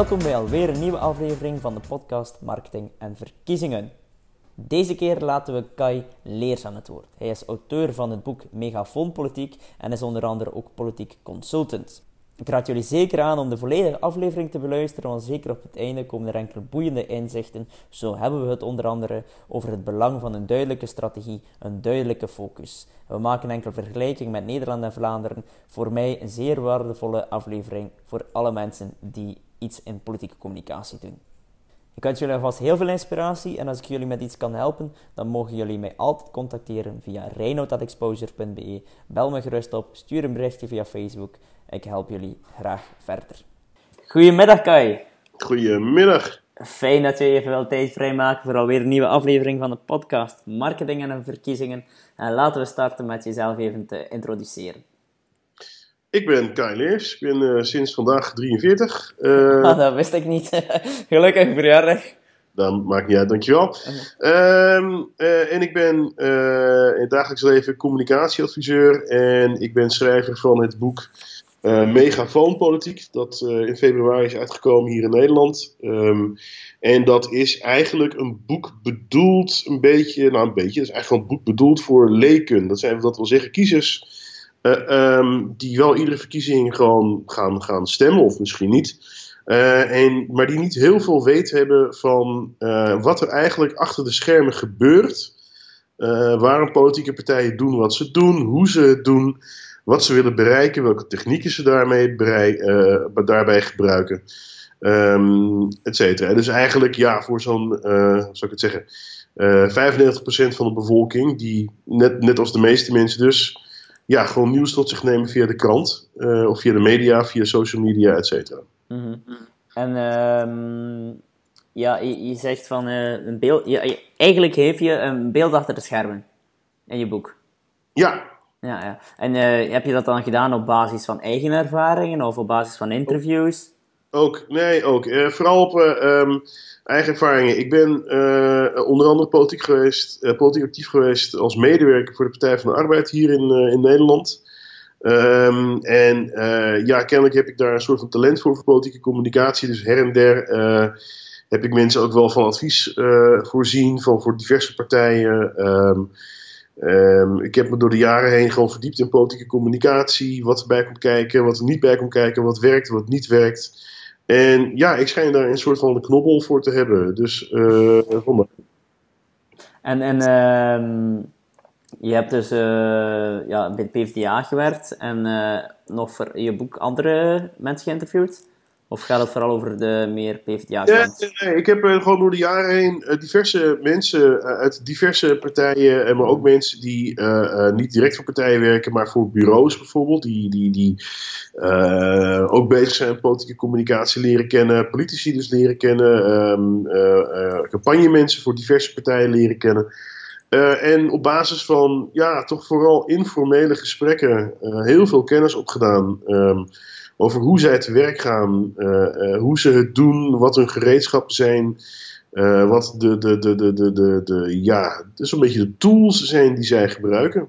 Welkom bij alweer een nieuwe aflevering van de podcast Marketing en Verkiezingen. Deze keer laten we Kai Leers aan het woord. Hij is auteur van het boek Megafoonpolitiek en is onder andere ook politiek consultant. Ik raad jullie zeker aan om de volledige aflevering te beluisteren, want zeker op het einde komen er enkele boeiende inzichten. Zo hebben we het onder andere over het belang van een duidelijke strategie, een duidelijke focus. We maken enkele vergelijking met Nederland en Vlaanderen. Voor mij een zeer waardevolle aflevering voor alle mensen die iets in politieke communicatie doen. Ik wens jullie alvast heel veel inspiratie en als ik jullie met iets kan helpen, dan mogen jullie mij altijd contacteren via reinoud.exposure.be. Bel me gerust op, stuur een berichtje via Facebook. Ik help jullie graag verder. Goedemiddag Kai. Goedemiddag. Fijn dat je even wel tijd vrijmaakt voor alweer een nieuwe aflevering van de podcast Marketing en Verkiezingen. En laten we starten met jezelf even te introduceren. Ik ben Kai Leers, ik ben uh, sinds vandaag 43. Uh, ah, dat wist ik niet. Gelukkig verjaardag. Dat maakt niet uit, dankjewel. Uh, en ik ben in het dagelijks leven communicatieadviseur en ik ben schrijver van het boek Megafoonpolitiek, dat in februari is uitgekomen hier in Nederland. Um, en dat is eigenlijk een boek bedoeld, een beetje, nou een beetje, dat is eigenlijk een boek bedoeld voor leken. Dat zijn, dat wil zeggen, kiezers uh, um, die wel iedere verkiezing gewoon gaan, gaan stemmen, of misschien niet. Uh, en, maar die niet heel veel weet hebben van uh, wat er eigenlijk achter de schermen gebeurt. waarom politieke partijen doen wat ze doen, hoe ze het doen, wat ze willen bereiken, welke technieken ze daarmee daarbij gebruiken, um, et cetera. Dus eigenlijk, ja, voor zo'n, zou ik het zeggen, 95% van de bevolking, die net, net als de meeste mensen dus ja, gewoon nieuws tot zich nemen via de krant. Uh, of via de media, via social media, et cetera. Mm -hmm. En um, ja, je, je, zegt van uh, een beeld. Ja, eigenlijk geef je een beeld achter de schermen in je boek. Ja. Ja, ja. En uh, heb je dat dan gedaan op basis van eigen ervaringen of op basis van interviews? Ook, nee, ook. vooral op um, eigen ervaringen. Ik ben uh, onder andere politiek, geweest, politiek actief geweest als medewerker voor de Partij van de Arbeid hier in, in Nederland. Um, en ja, kennelijk heb ik daar een soort van talent voor, voor politieke communicatie. Dus her en der heb ik mensen ook wel van advies voorzien van voor diverse partijen. Um, ik heb me door de jaren heen gewoon verdiept in politieke communicatie. Wat erbij komt kijken, wat er niet bij komt kijken, wat werkt, wat niet werkt. En ja, ik schijn daar een soort van de knobbel voor te hebben. Dus uh, En, en uh, je hebt dus uh, ja, bij PvdA gewerkt en uh, nog voor je boek andere mensen geïnterviewd? Of gaat het vooral over de meer PvdA-kant? Nee, ik heb uh, gewoon door de jaren heen uh, diverse mensen uh, uit diverse partijen, maar ook mensen die niet direct voor partijen werken, maar voor bureaus bijvoorbeeld, die, die, die ook bezig zijn met politieke communicatie leren kennen, politici dus leren kennen, um, campagnemensen voor diverse partijen leren kennen. en op basis van, ja, toch vooral informele gesprekken heel veel kennis opgedaan. Um, over hoe zij te werk gaan, uh, hoe ze het doen, wat hun gereedschappen zijn. Uh, wat de, de, de, de, de, de, de, ja, dus een beetje de tools zijn die zij gebruiken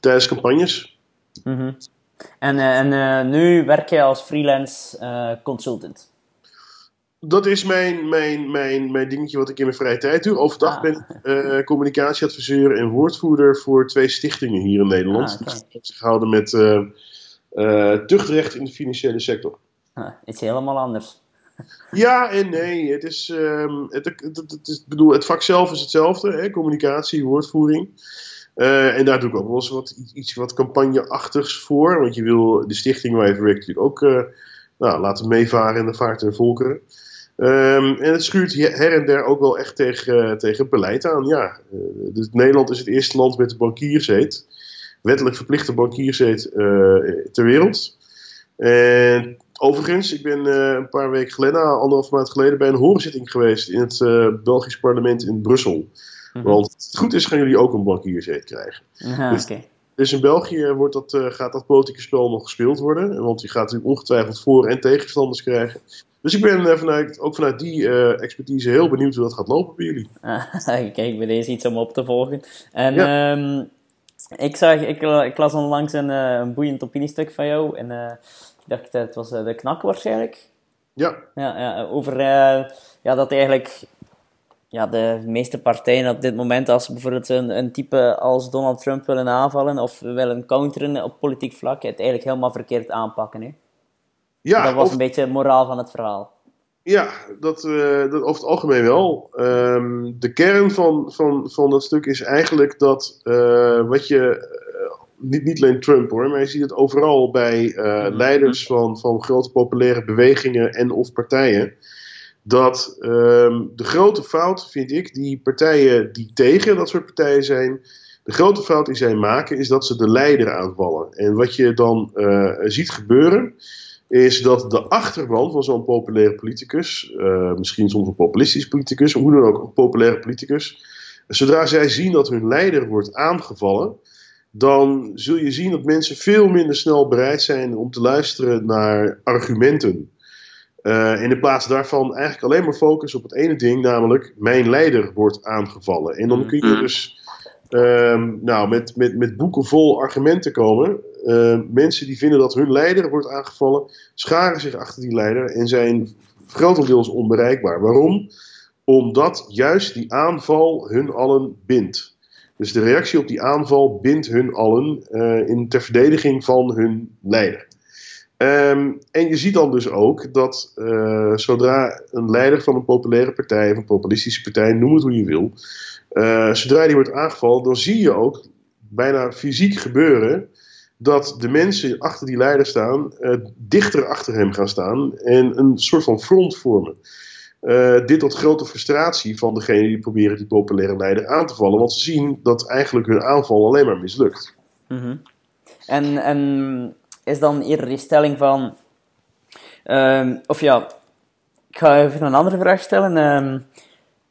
tijdens campagnes. Mm -hmm. En, en nu werk je als freelance consultant? Dat is mijn, mijn, mijn, mijn dingetje wat ik in mijn vrije tijd doe. Overdag ah. ben ik communicatieadviseur en woordvoerder voor twee stichtingen hier in Nederland. Ah, okay. Die zich houden met uh, tuchtrecht in de financiële sector. Ah, iets helemaal anders. Ja en nee. Het is, um, het, het, het, is, bedoel, het vak zelf is hetzelfde: hè? communicatie, woordvoering. Uh, en daar doe ik ook wel eens wat, iets wat campagneachtigs voor. Want je wil de stichting waar je voor werkt natuurlijk ook uh, nou, laten meevaren in de vaart der volkeren. Um, en het schuurt her en der ook wel echt tegen, tegen beleid aan. Ja, dus Nederland is het eerste land met de bankiersheet wettelijk verplichte bankierseet uh, ter wereld. En overigens, ik ben uh, een paar weken geleden, anderhalf maand geleden, bij een hoorzitting geweest in het uh, Belgisch parlement in Brussel. Mm -hmm. Want als het goed is, gaan jullie ook een bankierseet krijgen. Aha, dus, okay. dus, in België wordt dat, uh, gaat dat politieke spel nog gespeeld worden. Want je gaat natuurlijk ongetwijfeld voor- en tegenstanders krijgen. Dus ik ben vanuit, ook vanuit die expertise heel benieuwd hoe dat gaat lopen bij jullie. Kijk, bij deze iets om op te volgen. En ja. um, ik, zag, ik, ik las onlangs een, een boeiend opiniestuk van jou. En uh, ik dacht, het was de knak waarschijnlijk. Ja. ja, ja over ja, dat eigenlijk ja, de meeste partijen op dit moment, als ze bijvoorbeeld een, een type als Donald Trump willen aanvallen of willen counteren op politiek vlak, het eigenlijk helemaal verkeerd aanpakken. Hè? Ja, dat was een beetje de moraal van het verhaal. Ja, dat, uh, dat over het algemeen wel. Um, de kern van, van, van dat stuk is eigenlijk dat uh, wat je. Uh, niet, niet alleen Trump hoor, maar je ziet het overal bij mhm. leiders van, van grote populaire bewegingen en of partijen dat um, de grote fout, vind ik, die partijen die tegen dat soort partijen zijn, de grote fout die zij maken, is dat ze de leider aanvallen. En wat je dan uh, ziet gebeuren, is dat de achterban van zo'n populaire politicus, uh, misschien soms een populistisch politicus, hoe dan ook een populaire politicus, zodra zij zien dat hun leider wordt aangevallen, dan zul je zien dat mensen veel minder snel bereid zijn om te luisteren naar argumenten. Uh, in de plaats daarvan eigenlijk alleen maar focus op het ene ding, namelijk mijn leider wordt aangevallen. En dan kun je mm-hmm. dus um, nou, met, met, met boeken vol argumenten komen. Uh, mensen die vinden dat hun leider wordt aangevallen, scharen zich achter die leider en zijn grotendeels onbereikbaar. Waarom? Omdat juist die aanval hun allen bindt. Dus de reactie op die aanval bindt hun allen uh, in ter verdediging van hun leider. Um, en je ziet dan dus ook dat uh, zodra een leider van een populaire partij, of een populistische partij, noem het hoe je wil, zodra die wordt aangevallen, dan zie je ook bijna fysiek gebeuren dat de mensen achter die leider staan, uh, dichter achter hem gaan staan en een soort van front vormen. dit tot grote frustratie van degene die proberen die populaire leider aan te vallen, want ze zien dat eigenlijk hun aanval alleen maar mislukt. -hmm. En, en is dan eerder die stelling van. Um, of ja, ik ga even een andere vraag stellen. Um,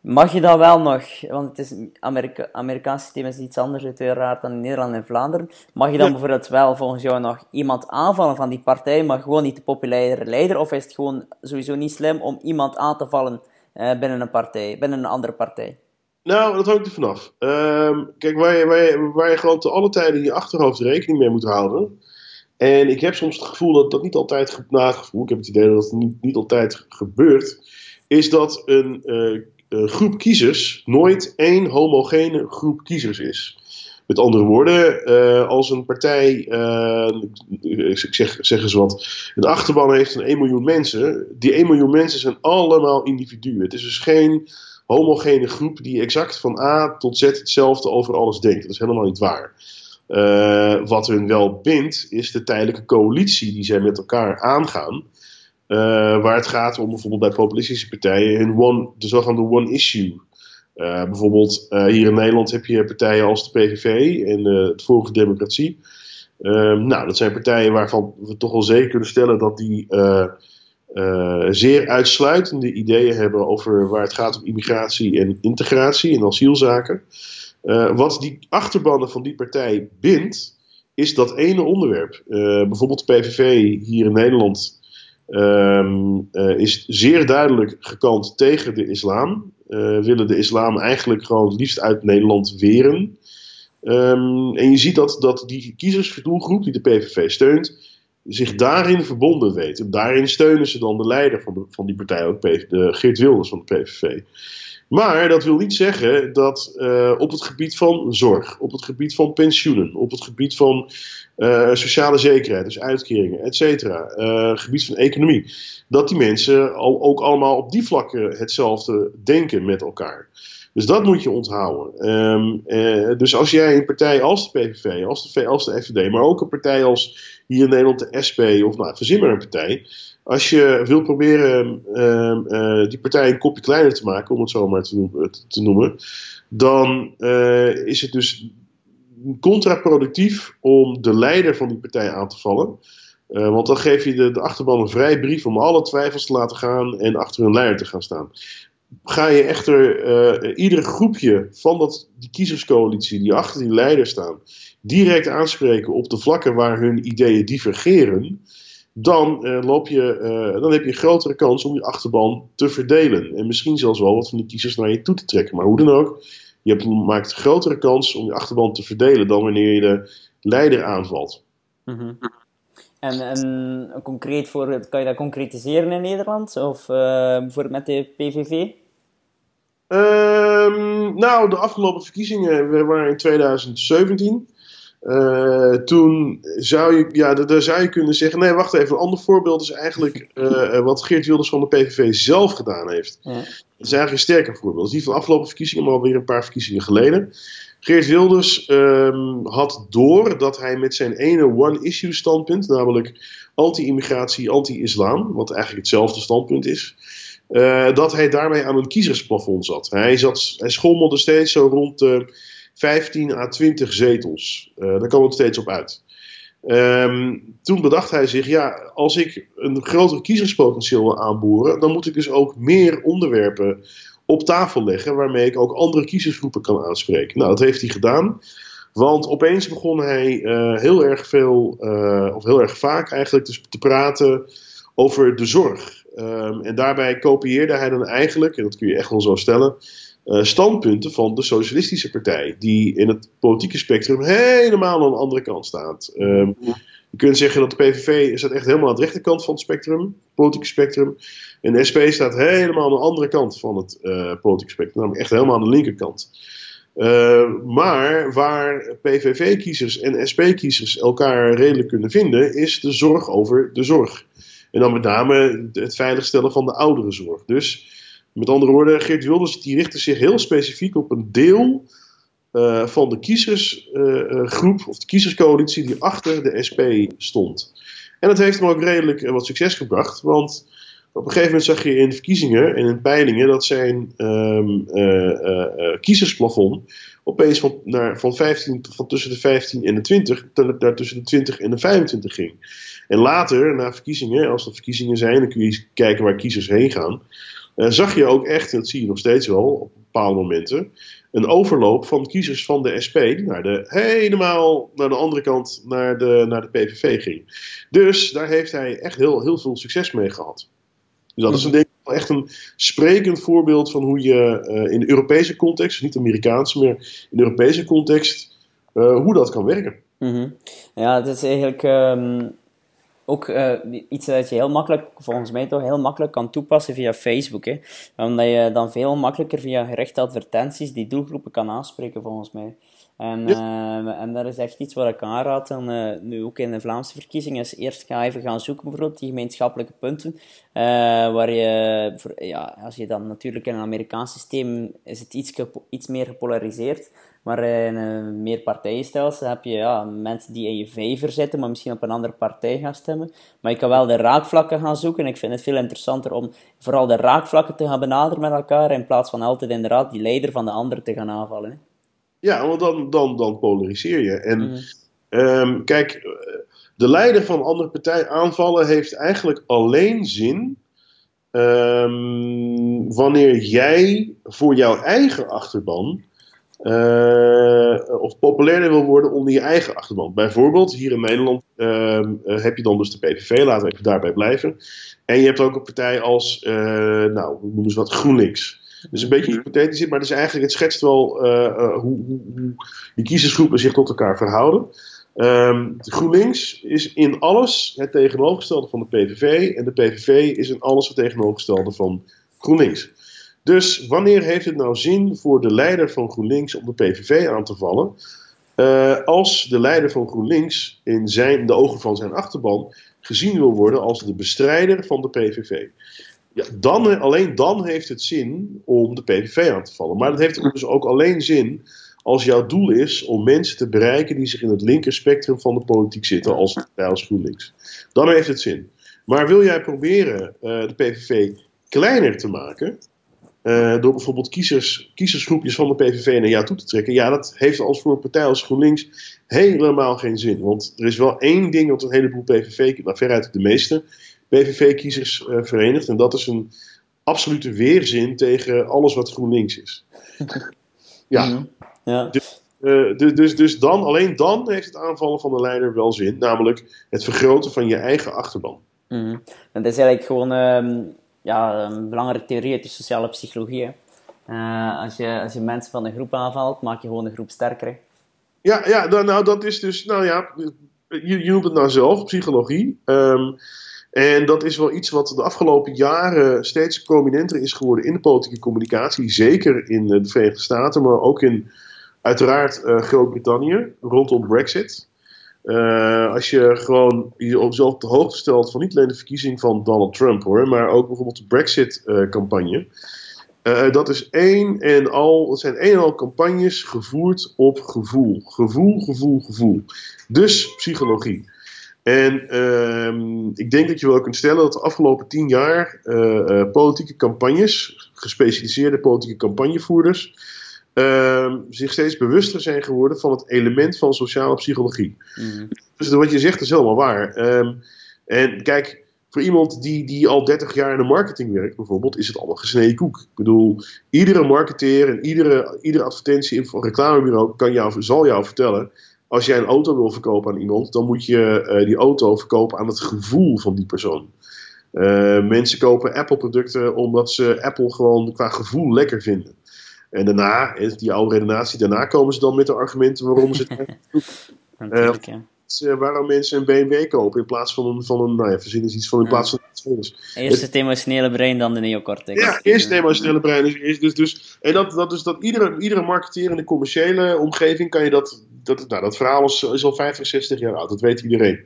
mag je dat wel nog, want het is Amerika Amerikaans systeem is iets anders uiteraard dan in Nederland en Vlaanderen. Mag je dan bijvoorbeeld wel volgens jou nog iemand aanvallen van die partij, maar gewoon niet de populaire leider? Of is het gewoon sowieso niet slim om iemand aan te vallen uh, binnen een partij, binnen een andere partij? Nou, dat hangt er vanaf. Uh, kijk, waar je, waar, je, waar je gewoon te alle tijden in je achterhoofd rekening mee moet houden, en ik heb soms het gevoel dat dat niet altijd, nagevoel, ik heb het idee dat dat niet, niet altijd gebeurt, is dat een uh, groep kiezers nooit één homogene groep kiezers is. Met andere woorden, uh, als een partij, uh, ik zeg, eens wat, een achterban heeft van 1 miljoen mensen, die 1 miljoen mensen zijn allemaal individuen. Het is dus geen homogene groep die exact van A tot Z hetzelfde over alles denkt. Dat is helemaal niet waar. Wat hun wel bindt, is de tijdelijke coalitie die zij met elkaar aangaan. Uh, waar het gaat om bijvoorbeeld bij populistische partijen een one, de zogenaamde one issue. Uh, bijvoorbeeld hier in Nederland heb je partijen als de PVV en het Vorige Democratie. nou, dat zijn partijen waarvan we toch wel zeker kunnen stellen dat die zeer uitsluitende ideeën hebben over waar het gaat om immigratie en integratie en asielzaken. Wat die achterbannen van die partij bindt, is dat ene onderwerp. Bijvoorbeeld de PVV hier in Nederland um, uh, is zeer duidelijk gekant tegen de islam. willen de islam eigenlijk gewoon het liefst uit Nederland weren. Um, en je ziet dat, dat die kiezersdoelgroep die de PVV steunt, zich daarin verbonden weet. Daarin steunen ze dan de leider van, van die partij, ook de Geert Wilders van de PVV. Maar dat wil niet zeggen dat uh, op het gebied van zorg, op het gebied van pensioenen, op het gebied van uh, sociale zekerheid, dus uitkeringen, et cetera, uh, gebied van economie, dat die mensen al, ook allemaal op die vlakken hetzelfde denken met elkaar. Dus dat moet je onthouden. Um, dus als jij een partij als de PVV, als de, als de FVD, maar ook een partij als hier in Nederland de SP of nou, verzin maar een partij als je wil proberen uh, die partij een kopje kleiner te maken, om het zo maar te noemen, te noemen dan is het dus contraproductief om de leider van die partij aan te vallen. Want dan geef je de, de achterban een vrij brief om alle twijfels te laten gaan en achter hun leider te gaan staan. Ga je echter uh, ieder groepje van dat, die kiezerscoalitie die achter die leider staan, direct aanspreken op de vlakken waar hun ideeën divergeren, dan, uh, loop je, uh, dan heb je een grotere kans om je achterban te verdelen. En misschien zelfs wel wat van die kiezers naar je toe te trekken. Maar hoe dan ook, je hebt, maakt een grotere kans om je achterban te verdelen dan wanneer je de leider aanvalt. Mm En, concreet voor, kan je dat concretiseren in Nederland? Of bijvoorbeeld met de PVV? Ehm, nou, de afgelopen verkiezingen waren in 2017. Uh, toen zou je, ja, daar zou je kunnen zeggen: nee, wacht even. Een ander voorbeeld is eigenlijk uh, wat Geert Wilders van de PVV zelf gedaan heeft. Ja. Dat is eigenlijk een sterker voorbeeld. Dat is niet van de afgelopen verkiezingen, maar alweer een paar verkiezingen geleden. Geert Wilders um, had door dat hij met zijn ene one-issue standpunt, namelijk anti-immigratie, anti-islam, wat eigenlijk hetzelfde standpunt is, uh, dat hij daarmee aan een kiezersplafond zat. Hij, zat, hij schommelde steeds zo rond de 15 à 20 zetels. Uh, daar kwam het steeds op uit. Um, toen bedacht hij zich, ja, als ik een groter kiezerspotentieel wil aanboren, dan moet ik dus ook meer onderwerpen op tafel leggen waarmee ik ook andere kiezersgroepen kan aanspreken. Nou, dat heeft hij gedaan. Want opeens begon hij uh, heel erg veel, uh, of heel erg vaak eigenlijk, te, te praten over de zorg. Um, en daarbij kopieerde hij dan eigenlijk, en dat kun je echt wel zo stellen, uh, standpunten van de Socialistische Partij, die in het politieke spectrum helemaal aan de andere kant staat. Um, je kunt zeggen dat de PVV staat echt helemaal aan de rechterkant van het spectrum, politieke spectrum. En de SP staat helemaal aan de andere kant van het uh, politieke spectrum, namelijk echt helemaal aan de linkerkant. Uh, maar waar PVV-kiezers en SP-kiezers elkaar redelijk kunnen vinden, is de zorg over de zorg. En dan met name het veiligstellen van de ouderenzorg. Dus met andere woorden, Geert Wilders die richtte zich heel specifiek op een deel uh, van de kiezersgroep, uh, of de kiezerscoalitie, die achter de SP stond. En dat heeft hem ook redelijk wat succes gebracht, want op een gegeven moment zag je in verkiezingen en in peilingen dat zijn um, kiezersplafond opeens van, van, 15, van tussen de 15 en de 20 naar tussen de 20 en de 25 ging. En later, na verkiezingen, als er verkiezingen zijn, dan kun je kijken waar kiezers heen gaan. Uh, zag je ook echt, en dat zie je nog steeds wel op bepaalde momenten, een overloop van kiezers van de SP naar de, helemaal naar de andere kant, naar de, naar de PVV ging. Dus daar heeft hij echt heel, heel veel succes mee gehad. Dus dat is een, denk ik, echt een sprekend voorbeeld van hoe je uh, in de Europese context, dus niet Amerikaans, maar in de Europese context, uh, hoe dat kan werken. Mm -hmm. Ja, het is eigenlijk um, ook uh, iets dat je heel makkelijk, volgens mij toch heel makkelijk kan toepassen via Facebook. Hè? Omdat je dan veel makkelijker via gerechte advertenties die doelgroepen kan aanspreken, volgens mij. En, uh, en dat is echt iets wat ik aanraad, dan, uh, nu ook in de Vlaamse verkiezingen, is eerst ga even gaan zoeken, bijvoorbeeld, die gemeenschappelijke punten, uh, waar je, ja, als je dan natuurlijk in een Amerikaans systeem is het iets, iets meer gepolariseerd, maar in een meerpartijenstelsel heb je ja, mensen die in je vijver zitten, maar misschien op een andere partij gaan stemmen. Maar je kan wel de raakvlakken gaan zoeken. En ik vind het veel interessanter om vooral de raakvlakken te gaan benaderen met elkaar, in plaats van altijd inderdaad die leider van de ander te gaan aanvallen. Hè. Ja, want dan, dan, dan polariseer je. En mm. um, kijk, de leider van een andere partij aanvallen heeft eigenlijk alleen zin um, wanneer jij voor jouw eigen achterban uh, of populairder wil worden onder je eigen achterban. Bijvoorbeeld, hier in Nederland uh, heb je dan dus de PVV, laten we even daarbij blijven. En je hebt ook een partij als, uh, nou, hoe noemen ze wat, GroenLinks. Dus een beetje hypothetisch, maar het, is eigenlijk, het schetst wel hoe, hoe, hoe die kiezersgroepen zich tot elkaar verhouden. Um, GroenLinks is in alles het tegenovergestelde van de PVV. En de PVV is in alles het tegenovergestelde van GroenLinks. Dus wanneer heeft het nou zin voor de leider van GroenLinks om de PVV aan te vallen? Uh, als de leider van GroenLinks in zijn, de ogen van zijn achterban gezien wil worden als de bestrijder van de PVV. Ja, dan, alleen dan heeft het zin om de PVV aan te vallen. Maar dat heeft dus ook alleen zin als jouw doel is om mensen te bereiken die zich in het linkerspectrum van de politiek zitten, als, GroenLinks. Dan heeft het zin. Maar wil jij proberen uh, de PVV kleiner te maken, uh, door bijvoorbeeld kiezers, kiezersgroepjes van de PVV naar jou toe te trekken. Ja, dat heeft als voor een partij als GroenLinks helemaal geen zin. Want er is wel één ding wat een heleboel PVV, maar veruit de meeste PVV-kiezers uh, verenigt. En dat is een absolute weerzin tegen alles wat GroenLinks is. ja. Ja. Dus, uh, dus, dus dan, alleen dan heeft het aanvallen van de leider wel zin. Namelijk het vergroten van je eigen achterban. Mm -hmm. Dat is eigenlijk gewoon um, ja, een belangrijke theorie uit de sociale psychologie. Uh, als, je, als je mensen van een groep aanvalt, maak je gewoon de groep sterker. Ja, ja dan, nou dat is dus, nou ja, je, je noemt het nou zelf, psychologie. Ehm, en dat is wel iets wat de afgelopen jaren steeds prominenter is geworden in de politieke communicatie. Zeker in de Verenigde Staten, maar ook in uiteraard uh, Groot-Brittannië rondom Brexit. Uh, als je gewoon jezelf op de hoogte stelt van niet alleen de verkiezing van Donald Trump hoor, maar ook bijvoorbeeld de Brexit-campagne. Uh, dat is één en al, dat zijn één en al campagnes gevoerd op gevoel. Gevoel, gevoel, gevoel. Dus psychologie. En uh, ik denk dat je wel kunt stellen dat de afgelopen tien jaar politieke campagnes, gespecialiseerde politieke campagnevoerders, ehm, zich steeds bewuster zijn geworden van het element van sociale psychologie. Mm. Dus wat je zegt is helemaal waar. Ehm, en kijk, voor iemand die, die al 30 jaar in de marketing werkt, bijvoorbeeld, is het allemaal gesneden koek. Ik bedoel, iedere marketeer en iedere, iedere advertentie in reclamebureau kan jou, zal jou vertellen. Als jij een auto wil verkopen aan iemand, dan moet je uh, die auto verkopen aan het gevoel van die persoon. Uh, mensen kopen Apple-producten omdat ze Apple gewoon qua gevoel lekker vinden. En daarna, die oude redenatie, daarna komen ze dan met de argumenten waarom ze het Natuurlijk, ja. Uh, waarom mensen een BMW kopen in plaats van een, van een nou ja, verzin is iets van in plaats van een Eerst het emotionele brein, dan de neocortex. Ja, eerst het emotionele brein. Dus, dus, dus, en dat, dat is dat iedere, iedere marketeer in de commerciële omgeving kan je dat, dat, nou, dat verhaal is, is al 50, 60 jaar oud, dat weet iedereen.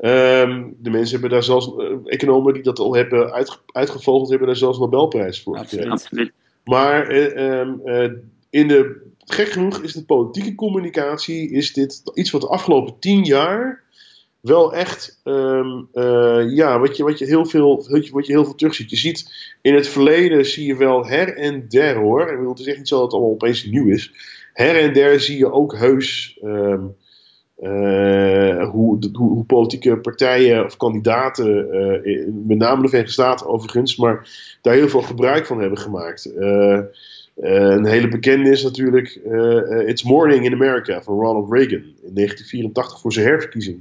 Um, de mensen hebben daar zelfs, uh, economen die dat al hebben uit, uitgevogeld, hebben daar zelfs een Nobelprijs voor gekregen. Absoluut. Maar uh, um, in de gek genoeg is de politieke communicatie is dit iets wat de afgelopen tien jaar wel echt, um, uh, ja, wat je, wat, je heel veel, wat je heel veel terugziet. Je ziet in het verleden zie je wel her en der hoor. Ik wil het is echt niet zo dat het allemaal opeens nieuw is. Her en der zie je ook heus um, uh, hoe, hoe, hoe, politieke partijen of kandidaten, uh, met name de Verenigde Staten overigens, maar daar heel veel gebruik van hebben gemaakt. Uh, een hele bekende is natuurlijk It's Morning in America van Ronald Reagan in 1984 voor zijn herverkiezing.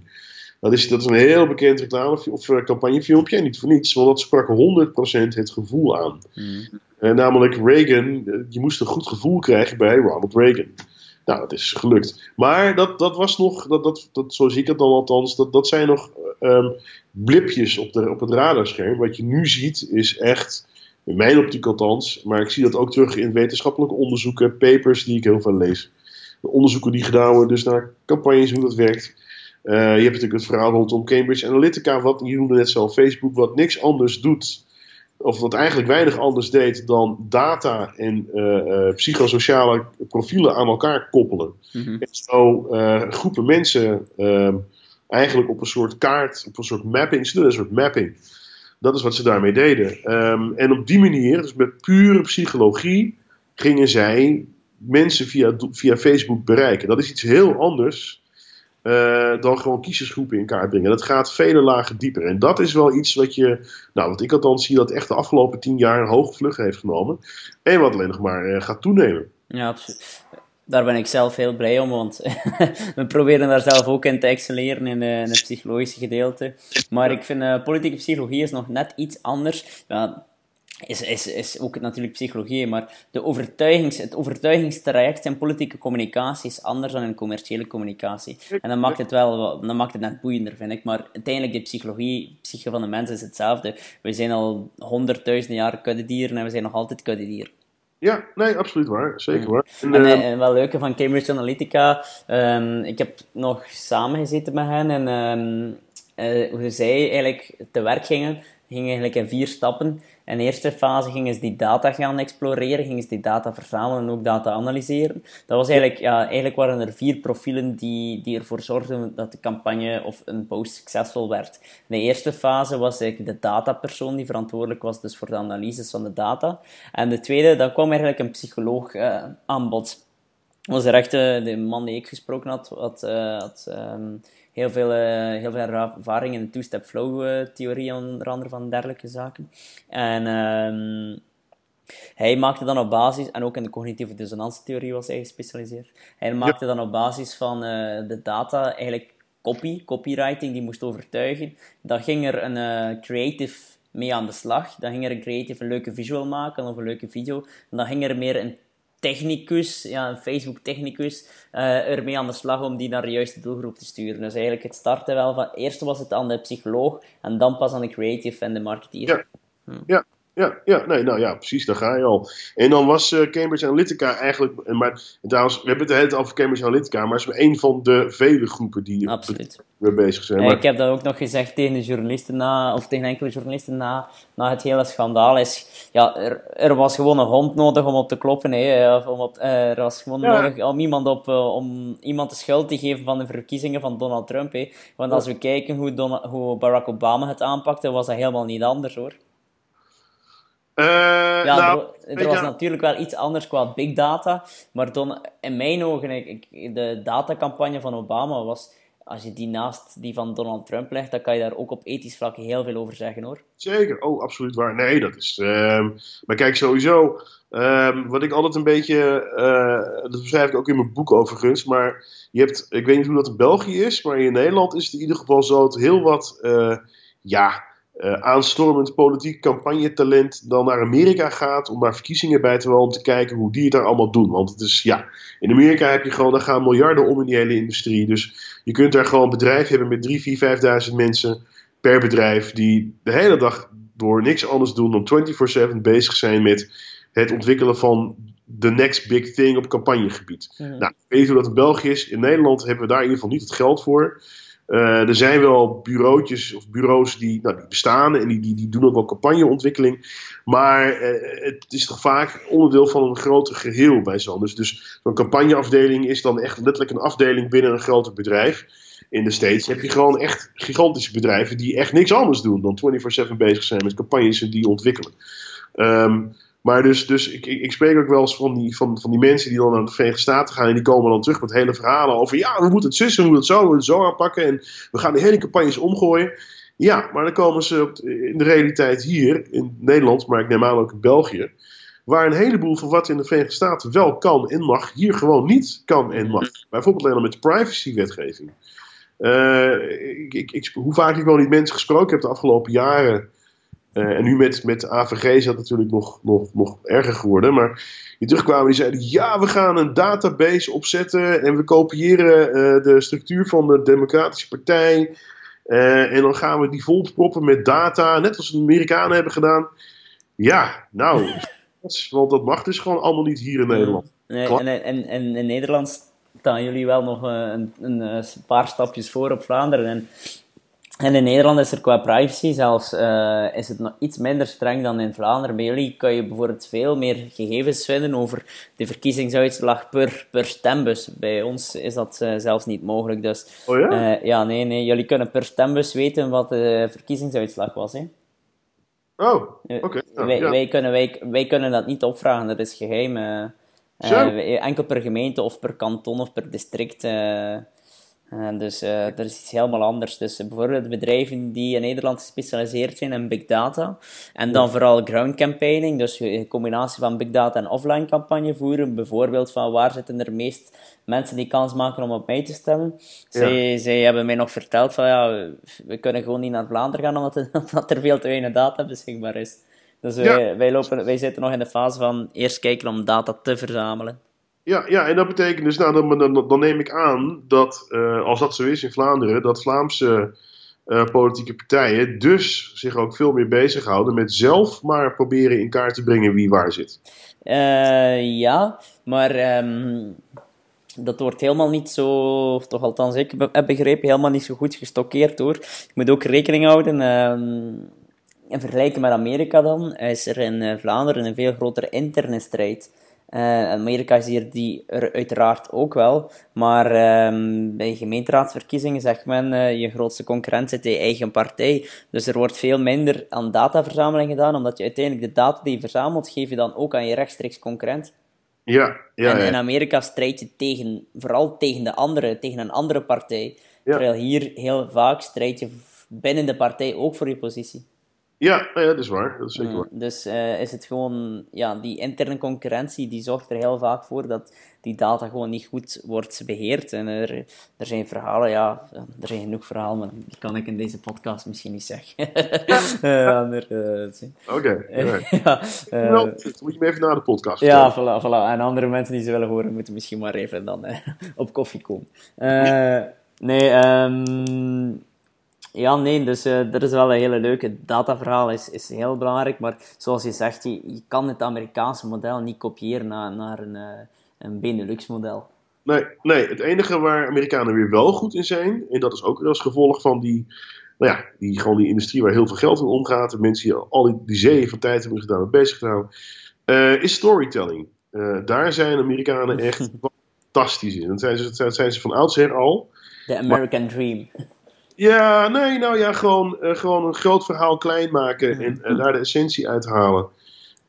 Dat is, dat is een heel bekend reclame- of campagnefilmpje niet voor niets, want dat sprak 100% het gevoel aan. Mm. namelijk Reagan, je moest een goed gevoel krijgen bij Ronald Reagan. Nou, dat is gelukt. Maar dat, dat was nog, dat, dat, dat, zo zie ik het dan althans, dat, dat zijn nog um, blipjes op, de, op het radarscherm. Wat je nu ziet is echt in mijn optiek althans, maar ik zie dat ook terug in wetenschappelijke onderzoeken, papers die ik heel veel lees. De onderzoeken die gedaan worden, dus naar campagnes, hoe dat werkt. Uh, je hebt natuurlijk het verhaal rondom Cambridge Analytica, wat je noemde net zo, Facebook, wat niks anders doet, of wat eigenlijk weinig anders deed dan data en uh, uh, psychosociale profielen aan elkaar koppelen. Mm-hmm. En zo groepen mensen ehm, eigenlijk op een soort kaart, op een soort mapping, een soort mapping dat is wat ze daarmee deden. Um, en op die manier, dus met pure psychologie, gingen zij mensen via, via Facebook bereiken. Dat is iets heel anders uh, dan gewoon kiezersgroepen in kaart brengen. Dat gaat vele lagen dieper. En dat is wel iets wat je, nou wat ik althans zie, dat echt de afgelopen tien jaar een hoge vlucht heeft genomen. En wat alleen nog maar uh, gaat toenemen. Ja, absoluut daar ben ik zelf heel blij om, want we proberen daar zelf ook in te excelleren in, uh, in het psychologische gedeelte. Maar ik vind politieke psychologie is nog net iets anders. Ja, is, is, is ook natuurlijk psychologie, maar de overtuigings, het overtuigingstraject in politieke communicatie is anders dan in commerciële communicatie. En dan maakt het wel dan maakt het net boeiender, vind ik. Maar uiteindelijk, de psychologie, psyche van de mensen is hetzelfde. We zijn al honderdduizenden jaar kuddedieren en we zijn nog altijd kuddedieren. Ja, nee, absoluut waar. Zeker waar. En, en, uh, en wel leuke van Cambridge Analytica, um, ik heb nog samengezeten met hen en um, uh, hoe zij eigenlijk te werk gingen, gingen eigenlijk in vier stappen. In de eerste fase gingen ze die data gaan exploreren, gingen ze die data verzamelen en ook data analyseren. Dat was eigenlijk, ja, eigenlijk waren er vier profielen die, die ervoor zorgden dat de campagne of een post succesvol werd. In de eerste fase was eigenlijk de datapersoon die verantwoordelijk was dus voor de analyses van de data. En de tweede, dan kwam eigenlijk een psycholoog uh, aan bod. Was er echt, uh, de man die ik gesproken had, had, had um, heel veel, uh, heel veel ervaring in de two-step flow-theorie, onder andere van dergelijke zaken. En um, hij maakte dan op basis, en ook in de cognitieve dissonantie-theorie was hij gespecialiseerd, hij maakte dan op basis van uh, de data eigenlijk copy, copywriting, die moest overtuigen. Dan ging er een uh, creative mee aan de slag. Dan ging er een creative een leuke visual maken of een leuke video. En dan ging er meer een technicus, ja, een Facebook-technicus, uh, ermee aan de slag om die naar de juiste doelgroep te sturen. Dus eigenlijk het starten wel van, eerst was het aan de psycholoog en dan pas aan de creative en de marketeer. Ja, hm. ja ja, ja, nee, nou ja, precies, daar ga je al. En dan was uh, Cambridge Analytica eigenlijk, maar trouwens, we hebben het hele over Cambridge Analytica, maar het is een van de vele groepen die Absoluut. we bezig zijn. Maar... Ik heb dat ook nog gezegd tegen de journalisten na, of tegen enkele journalisten na, na het hele schandaal, is, ja, er, er was gewoon een hond nodig om op te kloppen, hè, of om op, er was gewoon nodig om iemand, op, om iemand de schuld te geven van de verkiezingen van Donald Trump, hè. Want als we kijken hoe, Donald, hoe Barack Obama het aanpakte, was dat helemaal niet anders, hoor. Uh, ja, nou, er, er was natuurlijk wel iets anders qua big data, maar dan, in mijn ogen, ik, de datacampagne van Obama was, als je die naast die van Donald Trump legt, dan kan je daar ook op ethisch vlak heel veel over zeggen hoor. Zeker, oh, absoluut waar. Nee, dat is. Uh, maar kijk, sowieso, uh, wat ik altijd een beetje, uh, dat beschrijf ik ook in mijn boek overigens, maar je hebt, ik weet niet hoe dat in België is, maar in Nederland is het in ieder geval zo dat heel wat, eh, ja uh, aanstormend politiek campagnetalent dan naar Amerika gaat om naar verkiezingen bij te wonen, om te kijken hoe die het daar allemaal doen. Want het is, ja, in Amerika heb je gewoon, daar gaan miljarden om in die hele industrie. Dus je kunt daar gewoon een bedrijf hebben met 3, 4, 5.000 mensen per bedrijf die de hele dag door niks anders doen dan 24-7 bezig zijn met het ontwikkelen van de next big thing op campagnegebied. Nou, weet hoe dat in België is. In Nederland hebben we daar in ieder geval niet het geld voor. Uh, er zijn wel bureautjes of bureaus die, nou, die bestaan en die, die, die doen ook wel campagneontwikkeling. Maar uh, het is toch vaak onderdeel van een groter geheel bij zo'n. Dus, zo'n campagneafdeling is dan echt letterlijk een afdeling binnen een groter bedrijf. In de States heb je gewoon echt gigantische bedrijven die echt niks anders doen dan 24-7 bezig zijn met campagnes en die ontwikkelen. Um, maar dus, dus ik, ik, ik, spreek ook wel eens van die, van, van die mensen die dan naar de Verenigde Staten gaan. En die komen dan terug met hele verhalen over. Ja, we moeten het zussen, we moeten het zo, we zo aanpakken. En we gaan de hele campagnes omgooien. Ja, maar dan komen ze in de realiteit hier in Nederland, maar ik neem aan ook in België. Waar een heleboel van wat in de Verenigde Staten wel kan en mag, hier gewoon niet kan en mag. Bijvoorbeeld alleen al met de privacywetgeving. Uh, ik, ik, ik, hoe vaak ik wel niet mensen gesproken heb de afgelopen jaren en nu met, met AVG is dat natuurlijk nog, nog, nog erger geworden. Maar die terugkwamen die zeiden: ja, we gaan een database opzetten. En we kopiëren uh, de structuur van de Democratische Partij. Uh, en dan gaan we die volproppen met data. Net als de Amerikanen hebben gedaan. Ja, nou, want dat mag dus gewoon allemaal niet hier in Nederland. Nee, en, en, en in Nederland staan jullie wel nog een, een, een paar stapjes voor op Vlaanderen. En en in Nederland is er qua privacy zelfs uh, is het nog iets minder streng dan in Vlaanderen. Bij jullie kan je bijvoorbeeld veel meer gegevens vinden over de verkiezingsuitslag per, per stembus. Bij ons is dat uh, zelfs niet mogelijk. Dus, oh ja? Uh, ja, nee, nee. Jullie kunnen per stembus weten wat de verkiezingsuitslag was. Hè? Oh, oké. Okay. Ja, wij, ja. wij, kunnen, wij, wij kunnen dat niet opvragen, dat is geheim. enkel per gemeente of per kanton of per district uh, dus uh, dat is iets helemaal anders. Dus uh, bijvoorbeeld bedrijven die in Nederland gespecialiseerd zijn in big data. En dan vooral ground campaigning, dus een combinatie van big data en offline campagne voeren. Bijvoorbeeld van waar zitten er meest mensen die kans maken om op mij te stemmen. Zij, ja. zij hebben mij nog verteld van ja, we kunnen gewoon niet naar Vlaanderen gaan omdat er, omdat er veel te weinig data beschikbaar is. Dus wij, wij, lopen, wij zitten nog in de fase van eerst kijken om data te verzamelen. Ja, ja, en dat betekent dus, nou, dan, neem ik aan dat, uh, als dat zo is in Vlaanderen, dat Vlaamse uh, politieke partijen dus zich ook veel meer bezighouden met zelf maar proberen in kaart te brengen wie waar zit. Uh, ja, maar um, dat wordt helemaal niet zo, of toch althans ik heb begrepen, helemaal niet zo goed gestockeerd hoor. Je moet ook rekening houden. Um, in vergelijking met Amerika dan, is er in Vlaanderen een veel grotere interne strijd. Uh, Amerika is hier die er uiteraard ook wel. Maar um, bij gemeenteraadsverkiezingen zegt men, uh, je grootste concurrent zit in je eigen partij. Dus er wordt veel minder aan dataverzameling gedaan, omdat je uiteindelijk de data die je verzamelt, geef je dan ook aan je rechtstreeks concurrent. Ja, ja, en in Amerika strijd je tegen, vooral tegen de andere, tegen een andere partij. Ja. Terwijl hier heel vaak strijd je binnen de partij ook voor je positie. Ja, ja, dat is waar. Dat is zeker Mm, waar. Dus eh, is het gewoon, ja, die interne concurrentie die zorgt er heel vaak voor dat die data gewoon niet goed wordt beheerd. En er, er zijn verhalen, ja, er zijn genoeg verhalen, maar die kan ik in deze podcast misschien niet zeggen. Oké. ja, moet je me even na de podcast ja, voilà, voilà. En andere mensen die ze willen horen, moeten misschien maar even dan eh, op koffie komen. Eh, Nee, ehm, ja, nee, dus eh dat is wel een hele leuke. Dataverhaal is, is heel belangrijk, maar zoals je zegt, je, je kan het Amerikaanse model niet kopiëren naar, naar een, eh, een Benelux-model. Nee, nee, het enige waar Amerikanen weer wel goed in zijn, en dat is ook weer als gevolg van die, nou ja, die, gewoon die industrie waar heel veel geld in omgaat, en mensen die al die, die zeeën van tijd hebben gedaan bezig te houden, eh, is storytelling. Eh, daar zijn Amerikanen echt fantastisch in. Dat zijn ze, dat zijn ze van oudsher al. De American Dream. Ja, nee, nou ja, gewoon, eh, gewoon een groot verhaal klein maken en eh, daar de essentie uithalen.